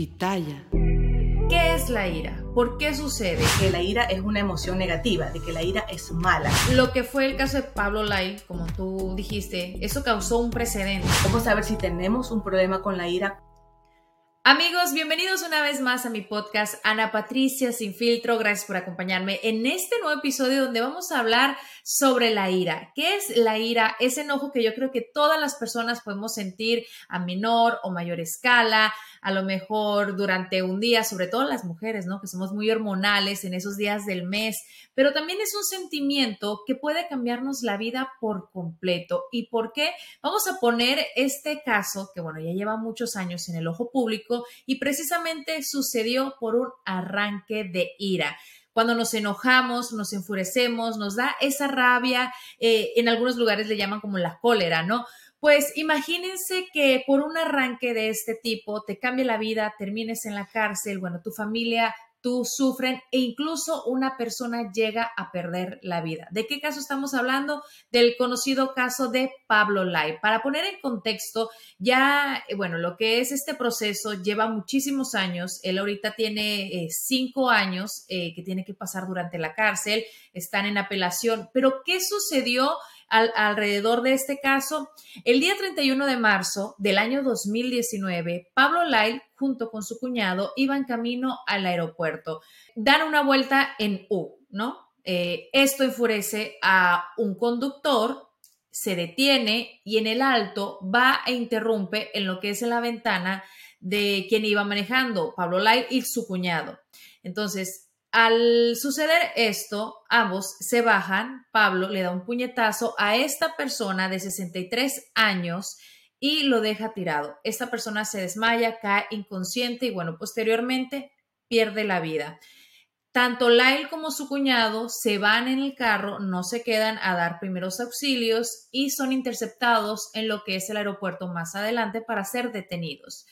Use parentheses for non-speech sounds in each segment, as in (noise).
Pitaya. ¿Qué es la ira? ¿Por qué sucede? Que la ira es una emoción negativa, de que la ira es mala. Lo que fue el caso de Pablo Lai, como tú dijiste, eso causó un precedente. ¿Cómo saber si tenemos un problema con la ira? Amigos, bienvenidos una vez más a mi podcast Ana Patricia Sin Filtro. Gracias por acompañarme en este nuevo episodio donde vamos a hablar sobre la ira. ¿Qué es la ira? Ese enojo que yo creo que todas las personas podemos sentir a menor o mayor escala, a lo mejor durante un día, sobre todo las mujeres, ¿no? Que somos muy hormonales en esos días del mes, pero también es un sentimiento que puede cambiarnos la vida por completo. ¿Y por qué? Vamos a poner este caso, que bueno, ya lleva muchos años en el ojo público y precisamente sucedió por un arranque de ira cuando nos enojamos, nos enfurecemos, nos da esa rabia, eh, en algunos lugares le llaman como la cólera, ¿no? Pues imagínense que por un arranque de este tipo te cambie la vida, termines en la cárcel, bueno, tu familia, tú sufren e incluso una persona llega a perder la vida. ¿De qué caso estamos hablando? Del conocido caso de Pablo Lai. Para poner en contexto, ya, eh, bueno, lo que es este proceso lleva muchísimos años. Él ahorita tiene eh, cinco años eh, que tiene que pasar durante la cárcel, están en apelación. Pero, ¿qué sucedió? Alrededor de este caso. El día 31 de marzo del año 2019, Pablo Lyle junto con su cuñado iban camino al aeropuerto. Dan una vuelta en U, ¿no? Eh, esto enfurece a un conductor, se detiene y en el alto va e interrumpe en lo que es en la ventana de quien iba manejando, Pablo Lyle y su cuñado. Entonces, al suceder esto, ambos se bajan, Pablo le da un puñetazo a esta persona de 63 años y lo deja tirado. Esta persona se desmaya, cae inconsciente y bueno, posteriormente pierde la vida. Tanto Lyle como su cuñado se van en el carro, no se quedan a dar primeros auxilios y son interceptados en lo que es el aeropuerto más adelante para ser detenidos.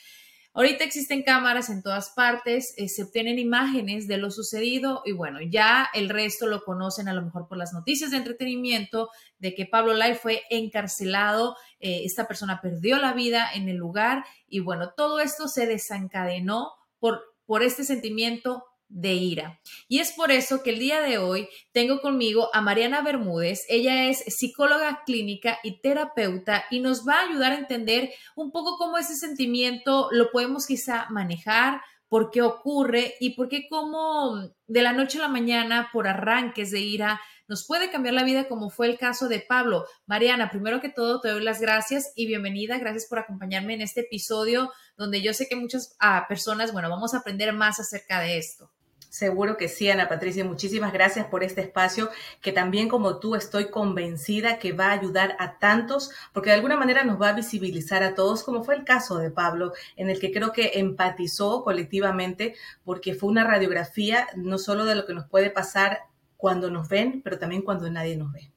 Ahorita existen cámaras en todas partes, eh, se obtienen imágenes de lo sucedido y bueno, ya el resto lo conocen a lo mejor por las noticias de entretenimiento de que Pablo Lai fue encarcelado, eh, esta persona perdió la vida en el lugar y bueno, todo esto se desencadenó por, por este sentimiento de ira. Y es por eso que el día de hoy tengo conmigo a Mariana Bermúdez. Ella es psicóloga clínica y terapeuta y nos va a ayudar a entender un poco cómo ese sentimiento lo podemos quizá manejar, por qué ocurre y por qué como de la noche a la mañana por arranques de ira nos puede cambiar la vida como fue el caso de Pablo. Mariana, primero que todo te doy las gracias y bienvenida. Gracias por acompañarme en este episodio donde yo sé que muchas ah, personas, bueno, vamos a aprender más acerca de esto. Seguro que sí, Ana Patricia. Muchísimas gracias por este espacio que también como tú estoy convencida que va a ayudar a tantos, porque de alguna manera nos va a visibilizar a todos, como fue el caso de Pablo, en el que creo que empatizó colectivamente, porque fue una radiografía no solo de lo que nos puede pasar cuando nos ven, pero también cuando nadie nos ve.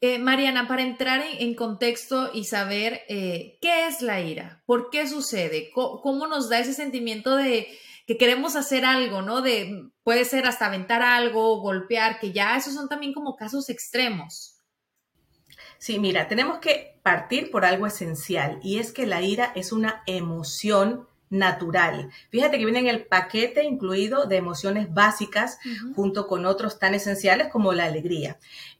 Eh, Mariana, para entrar en, contexto y saber eh, qué es la ira, por qué sucede, cómo nos da ese sentimiento de que queremos hacer algo, ¿no? De, puede ser hasta aventar algo, golpear, que ya esos son también como casos extremos. Sí, mira, tenemos que partir por algo esencial y es que la ira es una emoción natural. Fíjate que viene en el paquete incluido de emociones básicas junto con otros tan esenciales como la alegría.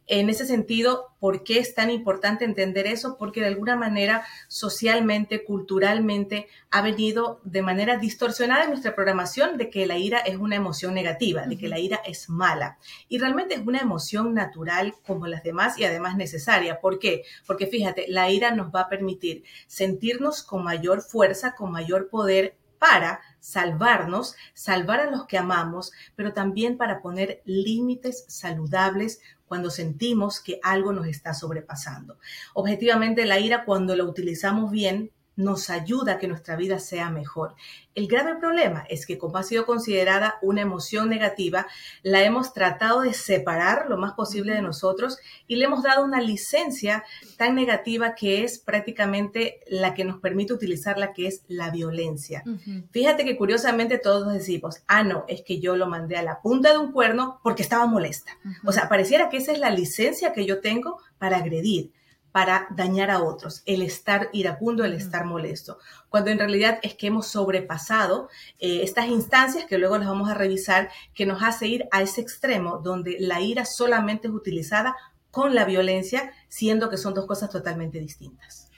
En ese sentido, ¿por qué es tan importante entender eso? Porque de alguna manera, socialmente, culturalmente, ha venido de manera distorsionada en nuestra programación de que la ira es una emoción negativa, de que la ira es mala. Y realmente es una emoción natural como las demás y además necesaria. ¿Por qué? Porque fíjate, la ira nos va a permitir sentirnos con mayor fuerza, con mayor poder para salvarnos, salvar a los que amamos, pero también para poner límites saludables cuando sentimos que algo nos está sobrepasando. Objetivamente, la ira, cuando la utilizamos bien, nos ayuda a que nuestra vida sea mejor. El grave problema es que como ha sido considerada una emoción negativa, la hemos tratado de separar lo más posible de nosotros y le hemos dado una licencia tan negativa que es prácticamente la que nos permite utilizarla, que es la violencia. Fíjate que curiosamente todos decimos, ah, no, es que yo lo mandé a la punta de un cuerno porque estaba molesta. O sea, pareciera que esa es la licencia que yo tengo para agredir para dañar a otros, el estar iracundo, el estar molesto, cuando en realidad es que hemos sobrepasado eh, estas instancias que luego las vamos a revisar, que nos hace ir a ese extremo donde la ira solamente es utilizada con la violencia, siendo que son dos cosas totalmente distintas.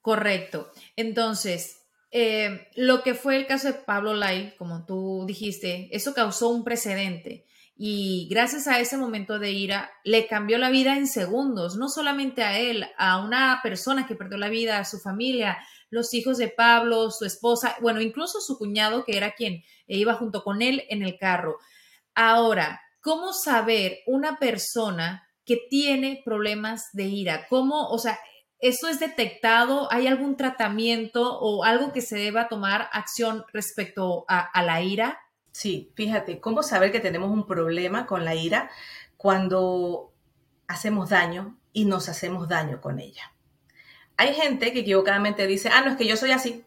Correcto. Entonces, eh, lo que fue el caso de Pablo Lai, como tú dijiste, eso causó un precedente y gracias a ese momento de ira le cambió la vida en segundos, no solamente a él, a una persona que perdió la vida, a su familia, los hijos de Pablo, su esposa, bueno, incluso su cuñado que era quien iba junto con él en el carro. Ahora, ¿cómo saber una persona que tiene problemas de ira? ¿Cómo, o sea, esto es detectado? ¿Hay algún tratamiento o algo que se deba tomar acción respecto a, a la ira? Sí, fíjate, ¿cómo saber que tenemos un problema con la ira cuando hacemos daño y nos hacemos daño con ella? Hay gente que equivocadamente dice, ah, no, es que yo soy así,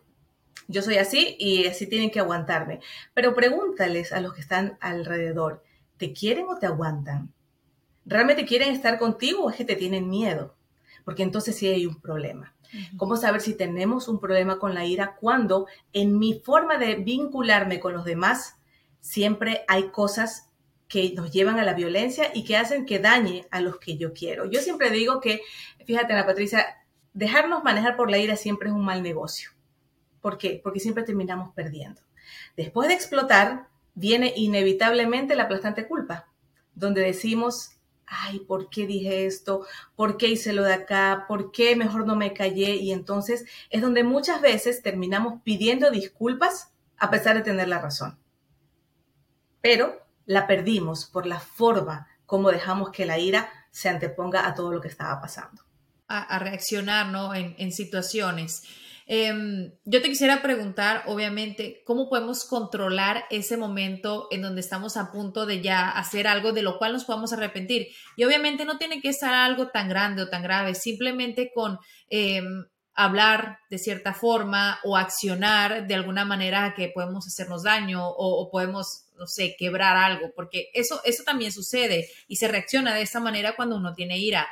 yo soy así y así tienen que aguantarme. Pero pregúntales a los que están alrededor, ¿te quieren o te aguantan? ¿Realmente quieren estar contigo o es que te tienen miedo? Porque entonces sí hay un problema. ¿Cómo saber si tenemos un problema con la ira cuando en mi forma de vincularme con los demás siempre hay cosas que nos llevan a la violencia y que hacen que dañe a los que yo quiero. Yo siempre digo que, fíjate, Ana Patricia, dejarnos manejar por la ira siempre es un mal negocio. ¿Por qué? Porque siempre terminamos perdiendo. Después de explotar, viene inevitablemente la aplastante culpa, donde decimos, ay, ¿por qué dije esto? ¿Por qué hice lo de acá? ¿Por qué mejor no me callé? Y entonces es donde muchas veces terminamos pidiendo disculpas a pesar de tener la razón pero la perdimos por la forma como dejamos que la ira se anteponga a todo lo que estaba pasando. A, reaccionar ¿no? en, situaciones. Em, yo te quisiera preguntar, obviamente, cómo podemos controlar ese momento en donde estamos a punto de ya hacer algo de lo cual nos podamos arrepentir. Y obviamente no tiene que estar algo tan grande o tan grave, simplemente con em, hablar de cierta forma o accionar de alguna manera que podemos hacernos daño o, podemos, no sé, quebrar algo, porque eso, eso también sucede y se reacciona de esa manera cuando uno tiene ira.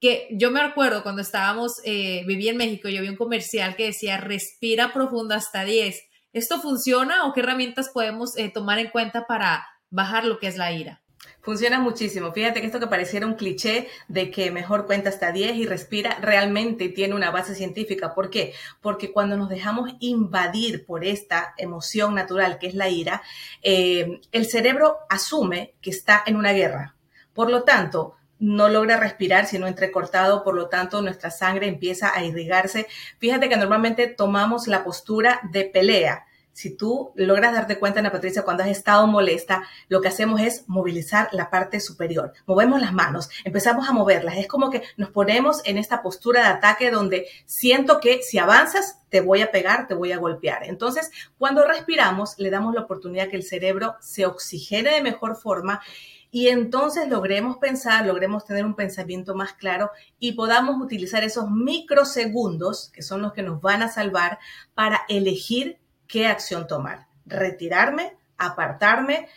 Que yo me acuerdo cuando estábamos, eh, viví en México, yo vi un comercial que decía, respira profundo hasta 10. ¿Esto funciona o qué herramientas podemos eh, tomar en cuenta para bajar lo que es la ira? Funciona muchísimo. Fíjate que esto que pareciera un cliché de que mejor cuenta hasta 10 y respira, realmente tiene una base científica. ¿Por qué? Porque cuando nos dejamos invadir por esta emoción natural que es la ira, eh, el cerebro asume que está en una guerra. Por lo tanto, no logra respirar, sino entrecortado, por lo tanto nuestra sangre empieza a irrigarse. Fíjate que normalmente tomamos la postura de pelea si tú logras darte cuenta, Ana Patricia, cuando has estado molesta, lo que hacemos es movilizar la parte superior. Movemos las manos, empezamos a moverlas. Es como que nos ponemos en esta postura de ataque donde siento que si avanzas, te voy a pegar, te voy a golpear. Entonces, cuando respiramos, le damos la oportunidad que el cerebro se oxigene de mejor forma y entonces logremos pensar, logremos tener un pensamiento más claro y podamos utilizar esos microsegundos, que son los que nos van a salvar, para elegir qué acción tomar. Retirarme, apartarme,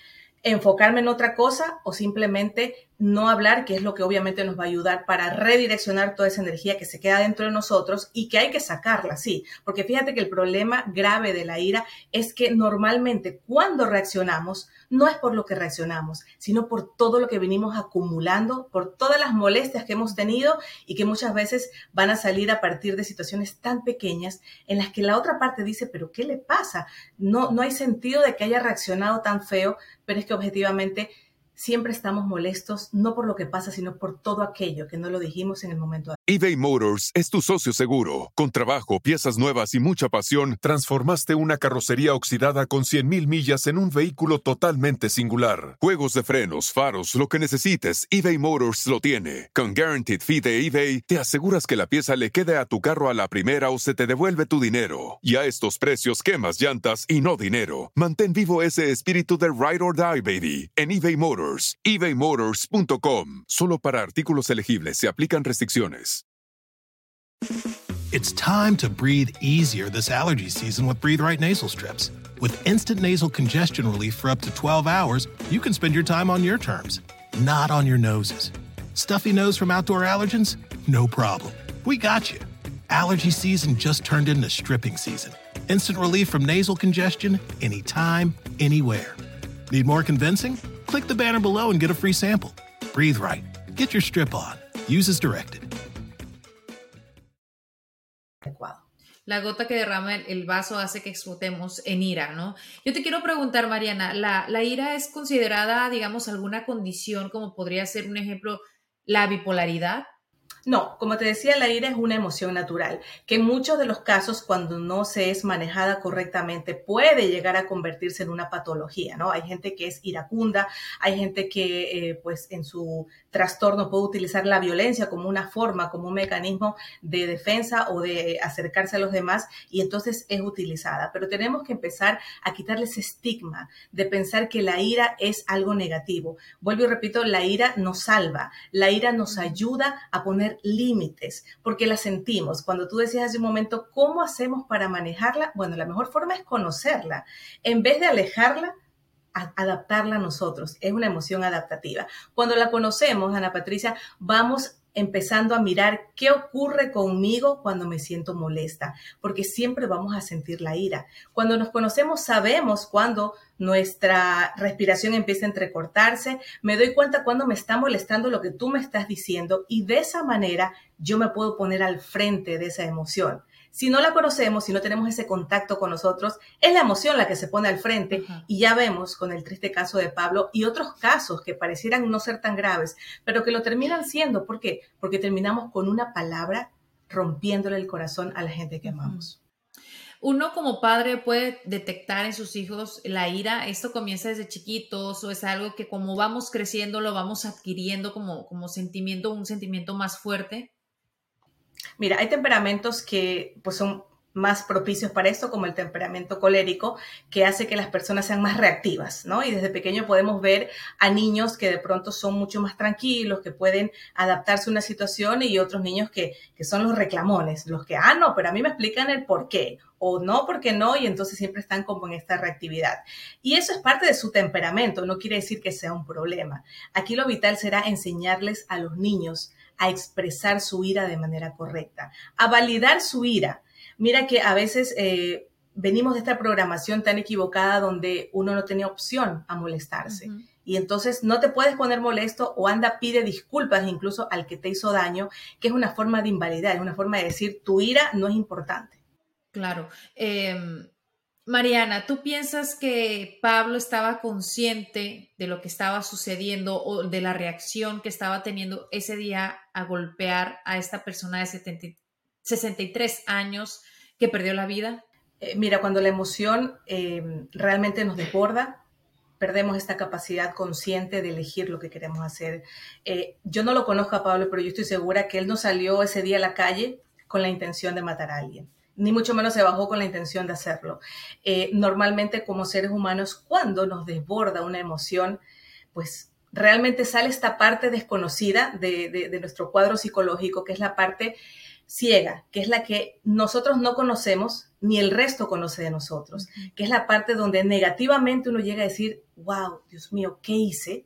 enfocarme en otra cosa o simplemente no hablar, que es lo que obviamente nos va a ayudar para redireccionar toda esa energía que se queda dentro de nosotros y que hay que sacarla, sí, porque fíjate que el problema grave de la ira es que normalmente cuando reaccionamos no es por lo que reaccionamos, sino por todo lo que venimos acumulando, por todas las molestias que hemos tenido y que muchas veces van a salir a partir de situaciones tan pequeñas en las que la otra parte dice, pero ¿qué le pasa? No, no hay sentido de que haya reaccionado tan feo, pero es que objetivamente siempre estamos molestos, no por lo que pasa, sino por todo aquello que no lo dijimos en el momento. eBay Motors es tu socio seguro. Con trabajo, piezas nuevas y mucha pasión, transformaste una carrocería oxidada con 100.000 millas en un vehículo totalmente singular. Juegos de frenos, faros, lo que necesites, eBay Motors lo tiene. Con Guaranteed Fee de eBay, te aseguras que la pieza le quede a tu carro a la primera o se te devuelve tu dinero. Y a estos precios, quemas llantas y no dinero. Mantén vivo ese espíritu de Ride or Die, baby, en eBay Motors ebaymotors.com. Solo para artículos elegibles se aplican restricciones. It's time to breathe easier this allergy season with Breathe Right nasal strips. With instant nasal congestion relief for up to 12 hours, you can spend your time on your terms, not on your noses. Stuffy nose from outdoor allergens? No problem. We got you. Allergy season just turned into stripping season. Instant relief from nasal congestion anytime, anywhere. Need more convincing? Click the banner below and get a free sample. Breathe right. Get your strip on. Use as directed. La gota que derrama el vaso hace que explotemos en ira, ¿no? Yo te quiero preguntar, Mariana, ¿la, ¿la ira es considerada, digamos, alguna condición como podría ser un ejemplo, la bipolaridad? No, como te decía, la ira es una emoción natural, que en muchos de los casos, cuando no se es manejada correctamente, puede llegar a convertirse en una patología, ¿no? Hay gente que es iracunda, hay gente que, eh, pues, en su trastorno puede utilizar la violencia como una forma, como un mecanismo de defensa o de acercarse a los demás, y entonces es utilizada. Pero tenemos que empezar a quitarle ese estigma de pensar que la ira es algo negativo. Vuelvo y repito, la ira nos salva, la ira nos ayuda a poner límites, porque la sentimos. Cuando tú decías hace un momento, ¿cómo hacemos para manejarla? Bueno, la mejor forma es conocerla. En vez de alejarla, adaptarla a nosotros. Es una emoción adaptativa. Cuando la conocemos, Ana Patricia, vamos empezando a mirar qué ocurre conmigo cuando me siento molesta, porque siempre vamos a sentir la ira. Cuando nos conocemos sabemos cuando nuestra respiración empieza a entrecortarse, me doy cuenta cuando me está molestando lo que tú me estás diciendo y de esa manera yo me puedo poner al frente de esa emoción. Si no la conocemos, si no tenemos ese contacto con nosotros, es la emoción la que se pone al frente y ya vemos con el triste caso de Pablo y otros casos que parecieran no ser tan graves, pero que lo terminan siendo. ¿Por qué? Porque terminamos con una palabra rompiéndole el corazón a la gente que amamos. Uno como padre puede detectar en sus hijos la ira. Esto comienza desde chiquitos o es algo que como vamos creciendo lo vamos adquiriendo como, como sentimiento, un sentimiento más fuerte. Mira, hay temperamentos que pues, son más propicios para esto, como el temperamento colérico, que hace que las personas sean más reactivas, ¿no? Y desde pequeño podemos ver a niños que de pronto son mucho más tranquilos, que pueden adaptarse a una situación y otros niños que, que son los reclamones, los que, ah, no, pero a mí me explican el por qué, o no, porque no, y entonces siempre están como en esta reactividad. Y eso es parte de su temperamento, no quiere decir que sea un problema. Aquí lo vital será enseñarles a los niños a expresar su ira de manera correcta, a validar su ira. Mira que a veces eh, venimos de esta programación tan equivocada donde uno no tenía opción a molestarse. Y entonces no te puedes poner molesto o anda, pide disculpas incluso al que te hizo daño, que es una forma de invalidar, es una forma de decir tu ira no es importante. Claro. Eh, Mariana, ¿tú piensas que Pablo estaba consciente de lo que estaba sucediendo o de la reacción que estaba teniendo ese día a golpear a esta persona de 63 años que perdió la vida? Eh, mira, cuando la emoción eh, realmente nos desborda, perdemos esta capacidad consciente de elegir lo que queremos hacer. Eh, yo no lo conozco a Pablo, pero yo estoy segura que él no salió ese día a la calle con la intención de matar a alguien ni mucho menos se bajó con la intención de hacerlo. Eh, normalmente como seres humanos, cuando nos desborda una emoción, pues realmente sale esta parte desconocida de, nuestro cuadro psicológico, que es la parte ciega, que es la que nosotros no conocemos ni el resto conoce de nosotros, que es la parte donde negativamente uno llega a decir, wow, Dios mío, ¿qué hice?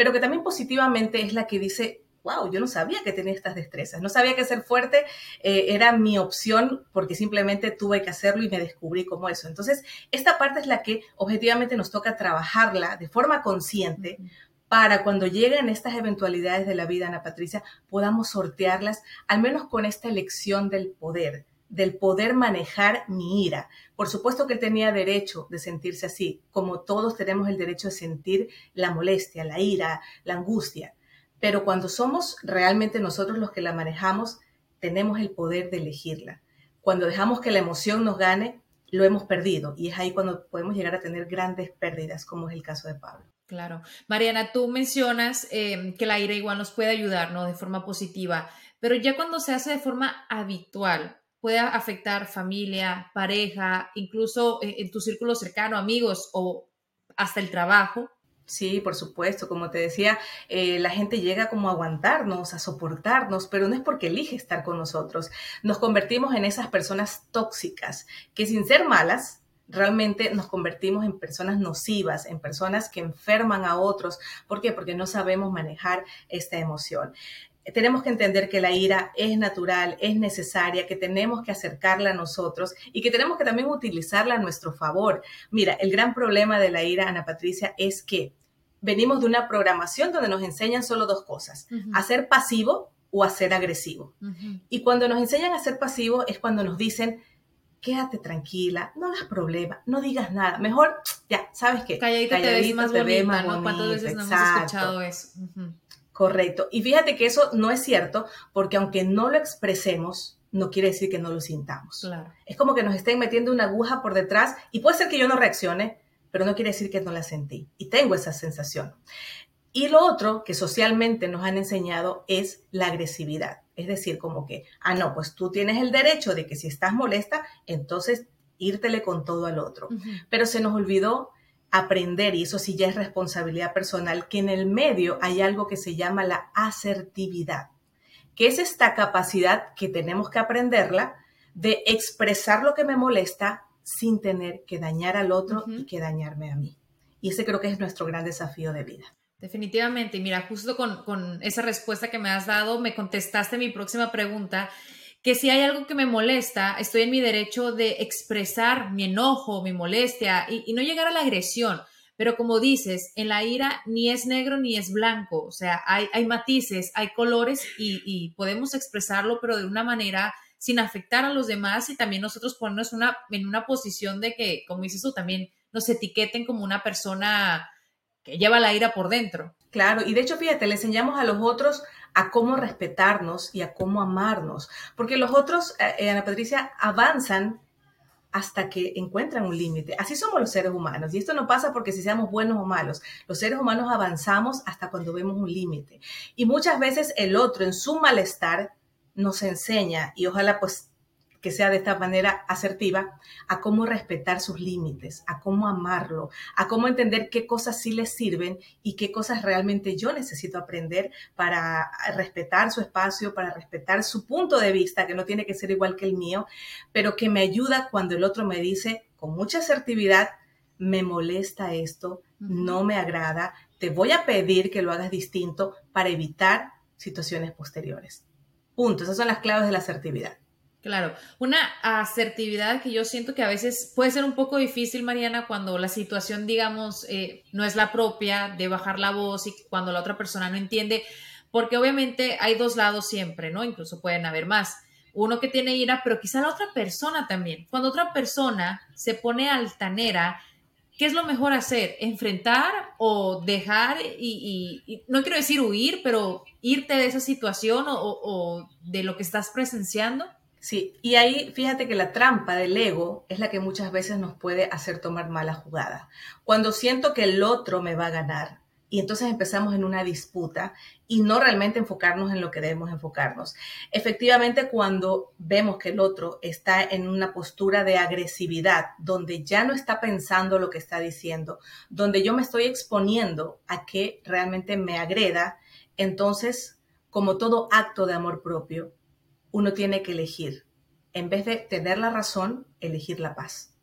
pero que también positivamente es la que dice, wow, yo no sabía que tenía estas destrezas, no sabía que ser fuerte eh, era mi opción porque simplemente tuve que hacerlo y me descubrí como eso. Entonces, esta parte es la que objetivamente nos toca trabajarla de forma consciente para cuando lleguen estas eventualidades de la vida, Ana Patricia, podamos sortearlas, al menos con esta elección del poder, del poder manejar mi ira. Por supuesto que tenía derecho de sentirse así, como todos tenemos el derecho de sentir la molestia, la ira, la angustia. Pero cuando somos realmente nosotros los que la manejamos, tenemos el poder de elegirla. Cuando dejamos que la emoción nos gane, lo hemos perdido y es ahí cuando podemos llegar a tener grandes pérdidas, como es el caso de Pablo. Claro. Mariana, tú mencionas eh, que la ira igual nos puede ayudar, ¿no? De forma positiva, pero ya cuando se hace de forma habitual, puede afectar familia, pareja, incluso eh, en tu círculo cercano, amigos o hasta el trabajo. Sí, por supuesto, como te decía, eh, la gente llega como a aguantarnos, a soportarnos, pero no es porque elige estar con nosotros. Nos convertimos en esas personas tóxicas que sin ser malas, realmente nos convertimos en personas nocivas, en personas que enferman a otros. ¿Por qué? Porque no sabemos manejar esta emoción tenemos que entender que la ira es natural, es necesaria, que tenemos que acercarla a nosotros y que tenemos que también utilizarla a nuestro favor. Mira, el gran problema de la ira, Ana Patricia, es que venimos de una programación donde nos enseñan solo dos cosas, a ser pasivo o a ser agresivo. Y cuando nos enseñan a ser pasivo es cuando nos dicen, quédate tranquila, no hagas problema, no digas nada, mejor, ya, ¿sabes qué? Calladita, te ves más bonita, ¿no? ¿Cuántas veces no hemos escuchado eso? Correcto. Y fíjate que eso no es cierto, porque aunque no lo expresemos, no quiere decir que no lo sintamos. Claro. Es como que nos estén metiendo una aguja por detrás y puede ser que yo no reaccione, pero no quiere decir que no la sentí. Y tengo esa sensación. Y lo otro que socialmente nos han enseñado es la agresividad. Es decir, como que, ah, no, pues tú tienes el derecho de que si estás molesta, entonces írtele con todo al otro. Pero se nos olvidó aprender, y eso sí ya es responsabilidad personal, que en el medio hay algo que se llama la asertividad, que es esta capacidad que tenemos que aprenderla de expresar lo que me molesta sin tener que dañar al otro y que dañarme a mí. Y ese creo que es nuestro gran desafío de vida. Definitivamente. Y mira, justo con, con, esa respuesta que me has dado, me contestaste mi próxima pregunta, que si hay algo que me molesta, estoy en mi derecho de expresar mi enojo, mi molestia y, no llegar a la agresión. Pero como dices, en la ira ni es negro ni es blanco, o sea, hay, hay matices, hay colores y, y podemos expresarlo, pero de una manera sin afectar a los demás y también nosotros ponernos una, en una posición de que, como dices tú, también nos etiqueten como una persona que lleva la ira por dentro. Claro, y de hecho, fíjate, le enseñamos a los otros a cómo respetarnos y a cómo amarnos, porque los otros, eh, eh, Ana Patricia, avanzan hasta que encuentran un límite. Así somos los seres humanos. Y esto no pasa porque si seamos buenos o malos. Los seres humanos avanzamos hasta cuando vemos un límite. Y muchas veces el otro en su malestar nos enseña, y ojalá pues que sea de esta manera asertiva, a cómo respetar sus límites, a cómo amarlo, a cómo entender qué cosas sí le sirven y qué cosas realmente yo necesito aprender para respetar su espacio, para respetar su punto de vista, que no tiene que ser igual que el mío, pero que me ayuda cuando el otro me dice con mucha asertividad, me molesta esto, no me agrada, te voy a pedir que lo hagas distinto para evitar situaciones posteriores. Punto. Esas son las claves de la asertividad. Claro, una asertividad que yo siento que a veces puede ser un poco difícil, Mariana, cuando la situación, digamos, eh, no es la propia de bajar la voz y cuando la otra persona no entiende, porque obviamente hay dos lados siempre, ¿no? Incluso pueden haber más. Uno que tiene ira, pero quizá la otra persona también. Cuando otra persona se pone altanera, ¿qué es lo mejor hacer? ¿Enfrentar o dejar y, no quiero decir huir, pero irte de esa situación o, de lo que estás presenciando? Sí, y ahí fíjate que la trampa del ego es la que muchas veces nos puede hacer tomar mala jugada. Cuando siento que el otro me va a ganar y entonces empezamos en una disputa y no realmente enfocarnos en lo que debemos enfocarnos. Efectivamente, cuando vemos que el otro está en una postura de agresividad, donde ya no está pensando lo que está diciendo, donde yo me estoy exponiendo a que realmente me agreda, entonces, como todo acto de amor propio, uno tiene que elegir. En vez de tener la razón, elegir la paz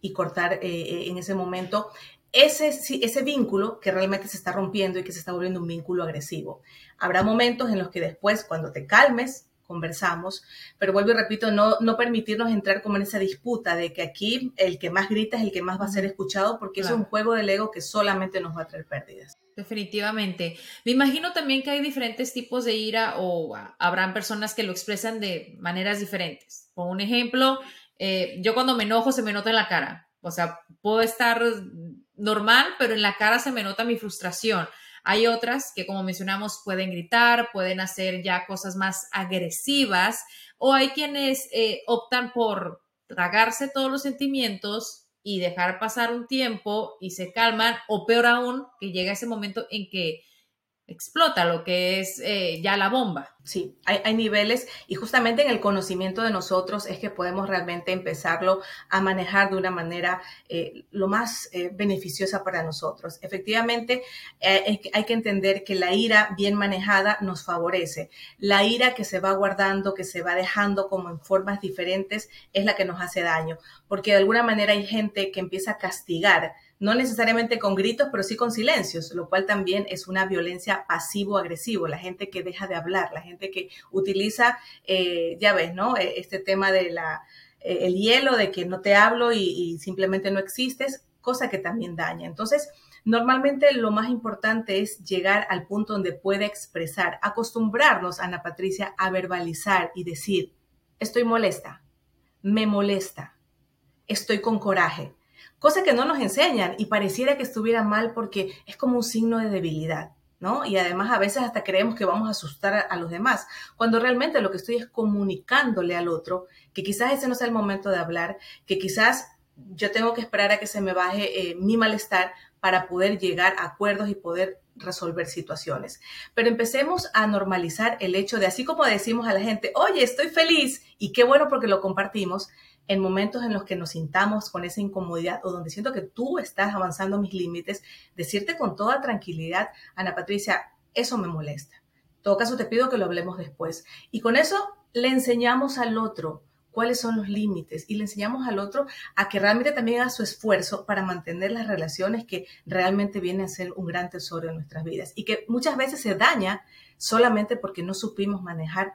y cortar eh, eh, en ese momento ese, ese vínculo que realmente se está rompiendo y que se está volviendo un vínculo agresivo. Habrá momentos en los que después, cuando te calmes, conversamos, pero vuelvo y repito, no, no permitirnos entrar como en esa disputa de que aquí el que más grita es el que más va a ser escuchado, porque es un juego del ego que solamente nos va a traer pérdidas. Definitivamente. Me imagino también que hay diferentes tipos de ira o habrán personas que lo expresan de maneras diferentes. Por un ejemplo, eh, yo cuando me enojo se me nota en la cara. O sea, puedo estar normal, pero en la cara se me nota mi frustración. Hay otras que, como mencionamos, pueden gritar, pueden hacer ya cosas más agresivas, o hay quienes eh, optan por tragarse todos los sentimientos y dejar pasar un tiempo y se calman, o peor aún, que llega ese momento en que explota lo que es eh, ya la bomba. Sí, hay, niveles y justamente en el conocimiento de nosotros es que podemos realmente empezarlo a manejar de una manera eh, lo más eh, beneficiosa para nosotros. Efectivamente, hay que entender que la ira bien manejada nos favorece. La ira que se va guardando, que se va dejando como en formas diferentes, es la que nos hace daño, porque de alguna manera hay gente que empieza a castigar no necesariamente con gritos, pero sí con silencios, lo cual también es una violencia pasivo-agresivo, la gente que deja de hablar, la gente que utiliza, eh, ya ves, ¿no? E, este tema de la, e, el hielo, de que no te hablo y, simplemente no existes, cosa que también daña. Entonces, Normalmente lo más importante es llegar al punto donde puede expresar, acostumbrarnos, Ana Patricia, a verbalizar y decir, estoy molesta, me molesta, estoy con coraje, cosa que no nos enseñan y pareciera que estuviera mal porque es como un signo de debilidad. ¿No? Y además a veces hasta creemos que vamos a asustar a, los demás, cuando realmente lo que estoy es comunicándole al otro que quizás ese no sea el momento de hablar, que quizás yo tengo que esperar a que se me baje eh, mi malestar para poder llegar a acuerdos y poder resolver situaciones. Pero empecemos a normalizar el hecho de, así como decimos a la gente, oye, estoy feliz y qué bueno porque lo compartimos, en momentos en los que nos sintamos con esa incomodidad o donde siento que tú estás avanzando mis límites, decirte con toda tranquilidad, Ana Patricia, eso me molesta. En todo caso, te pido que lo hablemos después. Y con eso le enseñamos al otro cuáles son los límites y le enseñamos al otro a que realmente también haga su esfuerzo para mantener las relaciones que realmente vienen a ser un gran tesoro en nuestras vidas y que muchas veces se daña solamente porque no supimos manejar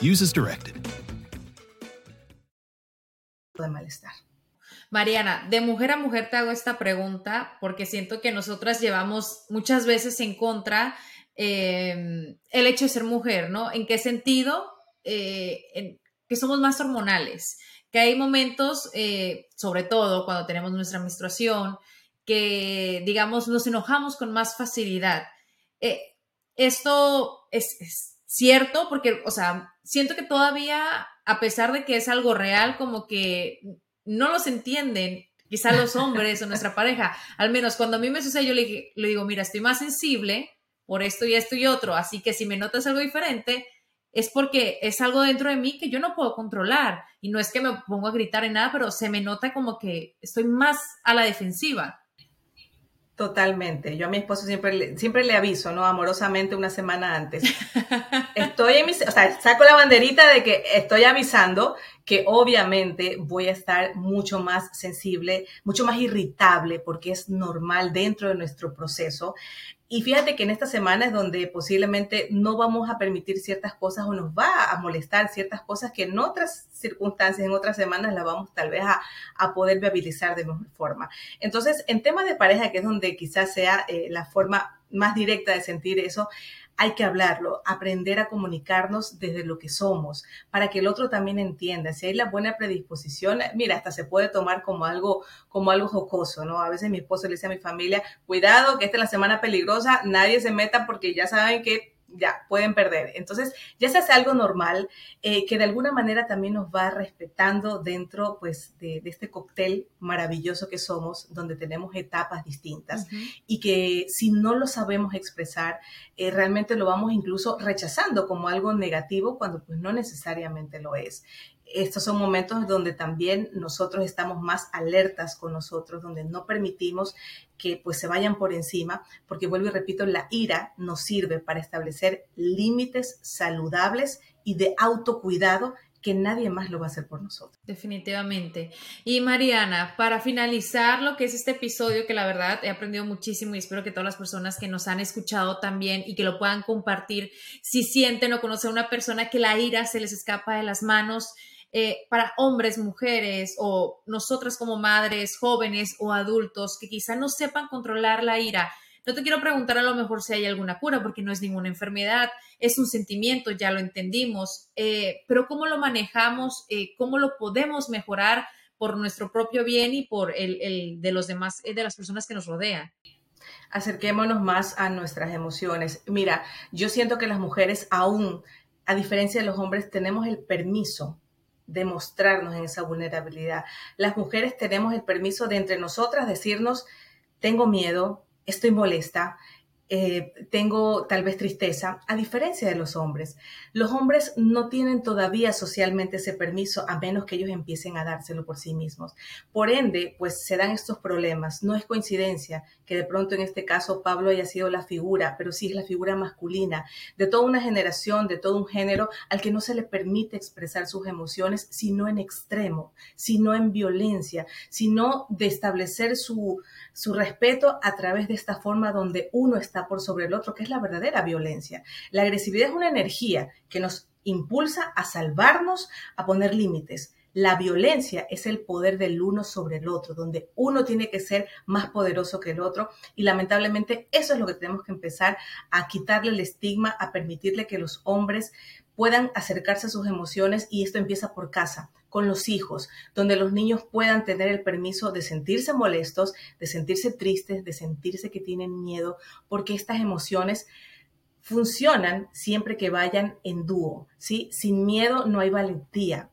Use as directed. De malestar. Mariana, de mujer a mujer te hago esta pregunta porque siento que nosotras llevamos muchas veces en contra eh, el hecho de ser mujer, ¿no? ¿En qué sentido? Eh, en, que somos más hormonales, que hay momentos, eh, sobre todo cuando tenemos nuestra menstruación, que, digamos, nos enojamos con más facilidad. Eh, esto es, es, cierto porque, o sea, siento que todavía, a pesar de que es algo real, como que no los entienden, quizá los (laughs) hombres o nuestra pareja. Al menos cuando a mí me sucede, yo le, le digo, mira, estoy más sensible por esto y esto y otro, así que si me notas algo diferente, es porque es algo dentro de mí que yo no puedo controlar. Y no es que me pongo a gritar en nada, pero se me nota como que estoy más a la defensiva. Totalmente. Yo a mi esposo siempre le, siempre le aviso, ¿no? Amorosamente una semana antes. (laughs) Estoy en mi, o sea, saco la banderita de que estoy avisando que obviamente voy a estar mucho más sensible, mucho más irritable, porque es normal dentro de nuestro proceso. Y fíjate que en esta semana es donde posiblemente no vamos a permitir ciertas cosas o nos va a molestar ciertas cosas que en otras circunstancias, en otras semanas las vamos tal vez a, a poder viabilizar de mejor forma. Entonces, en tema de pareja, que es donde quizás sea eh, la forma más directa de sentir eso, hay que hablarlo, aprender a comunicarnos desde lo que somos, para que el otro también entienda. Si hay la buena predisposición, mira, hasta se puede tomar como algo, como algo jocoso, ¿no? A veces mi esposo le dice a mi familia, cuidado, que esta es la semana peligrosa, nadie se meta porque ya saben que ya pueden perder. Entonces, ya se hace algo normal eh, que de alguna manera también nos va respetando dentro pues, de, este cóctel maravilloso que somos, donde tenemos etapas distintas y que si no lo sabemos expresar, eh, realmente lo vamos incluso rechazando como algo negativo cuando pues no necesariamente lo es estos son momentos donde también nosotros estamos más alertas con nosotros, donde no permitimos que pues se vayan por encima, porque vuelvo y repito, la ira nos sirve para establecer límites saludables y de autocuidado que nadie más lo va a hacer por nosotros. Definitivamente. Y Mariana, para finalizar lo que es este episodio, que la verdad he aprendido muchísimo y espero que todas las personas que nos han escuchado también y que lo puedan compartir, si sienten o conocen a una persona que la ira se les escapa de las manos, eh, para hombres, mujeres o nosotras como madres, jóvenes o adultos que quizá no sepan controlar la ira. No te quiero preguntar a lo mejor si hay alguna cura, porque no es ninguna enfermedad, es un sentimiento, ya lo entendimos, eh, pero cómo lo manejamos, eh, cómo lo podemos mejorar por nuestro propio bien y por el, el de los demás, de las personas que nos rodean acerquémonos más a nuestras emociones. Mira, yo siento que las mujeres aún, a diferencia de los hombres, tenemos el permiso demostrarnos en esa vulnerabilidad. Las mujeres tenemos el permiso de entre nosotras decirnos, tengo miedo, estoy molesta, eh, tengo tal vez tristeza, a diferencia de los hombres. Los hombres no tienen todavía socialmente ese permiso a menos que ellos empiecen a dárselo por sí mismos. Por ende, pues se dan estos problemas. No es coincidencia que de pronto en este caso Pablo haya sido la figura, pero sí es la figura masculina de toda una generación, de todo un género al que no se le permite expresar sus emociones, sino en extremo, sino en violencia, sino de establecer su, su respeto a través de esta forma donde uno está por sobre el otro, que es la verdadera violencia. La agresividad es una energía que nos impulsa a salvarnos, a poner límites. La violencia es el poder del uno sobre el otro, donde uno tiene que ser más poderoso que el otro y lamentablemente eso es lo que tenemos que empezar a quitarle el estigma, a permitirle que los hombres puedan acercarse a sus emociones y esto empieza por casa, con los hijos, donde los niños puedan tener el permiso de sentirse molestos, de sentirse tristes, de sentirse que tienen miedo, porque estas emociones funcionan siempre que vayan en dúo, ¿sí? Sin miedo no hay valentía.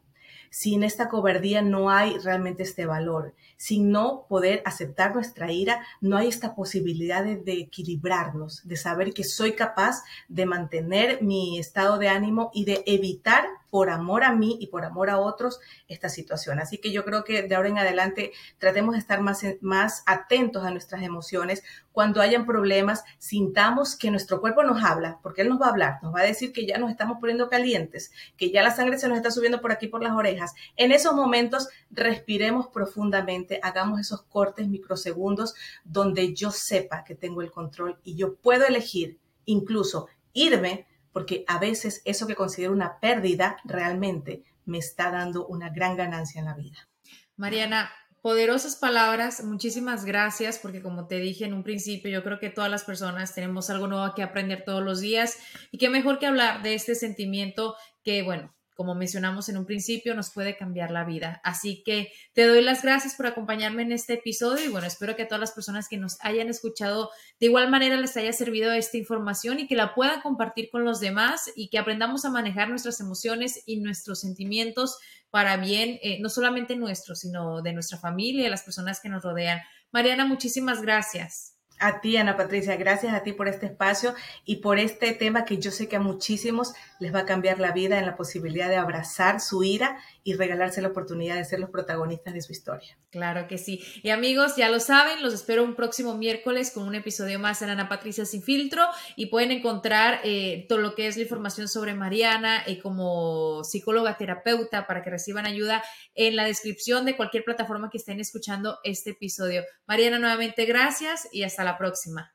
Sin esta cobardía no hay realmente este valor. Sin no poder aceptar nuestra ira, no hay esta posibilidad de, de, equilibrarnos, de saber que soy capaz de mantener mi estado de ánimo y de evitar por amor a mí y por amor a otros esta situación. Así que yo creo que de ahora en adelante tratemos de estar más, más atentos a nuestras emociones. Cuando hayan problemas, sintamos que nuestro cuerpo nos habla, porque él nos va a hablar, nos va a decir que ya nos estamos poniendo calientes, que ya la sangre se nos está subiendo por aquí por las orejas. En esos momentos, respiremos profundamente, hagamos esos cortes microsegundos donde yo sepa que tengo el control y yo puedo elegir incluso irme porque a veces eso que considero una pérdida realmente me está dando una gran ganancia en la vida. Mariana, poderosas palabras, muchísimas gracias, porque como te dije en un principio, yo creo que todas las personas tenemos algo nuevo que aprender todos los días y qué mejor que hablar de este sentimiento que, bueno, como mencionamos en un principio, nos puede cambiar la vida. Así que te doy las gracias por acompañarme en este episodio y bueno, espero que a todas las personas que nos hayan escuchado de igual manera les haya servido esta información y que la puedan compartir con los demás y que aprendamos a manejar nuestras emociones y nuestros sentimientos para bien, eh, no solamente nuestro, sino de nuestra familia y las personas que nos rodean. Mariana, muchísimas gracias. A ti, Ana Patricia, gracias a ti por este espacio y por este tema que yo sé que a muchísimos les va a cambiar la vida en la posibilidad de abrazar su ira y regalarse la oportunidad de ser los protagonistas de su historia. Claro que sí. Y amigos, ya lo saben, los espero un próximo miércoles con un episodio más en Ana Patricia Sin Filtro y pueden encontrar eh, todo lo que es la información sobre Mariana y como psicóloga terapeuta para que reciban ayuda en la descripción de cualquier plataforma que estén escuchando este episodio. Mariana, nuevamente gracias y hasta la la próxima.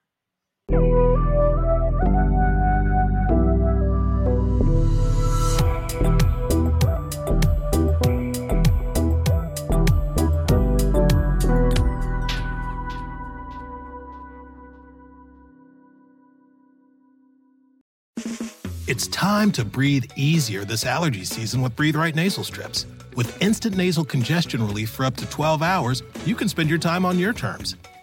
It's time to breathe easier this allergy season with Breathe Right nasal strips. With instant nasal congestion relief for up to 12 hours, you can spend your time on your terms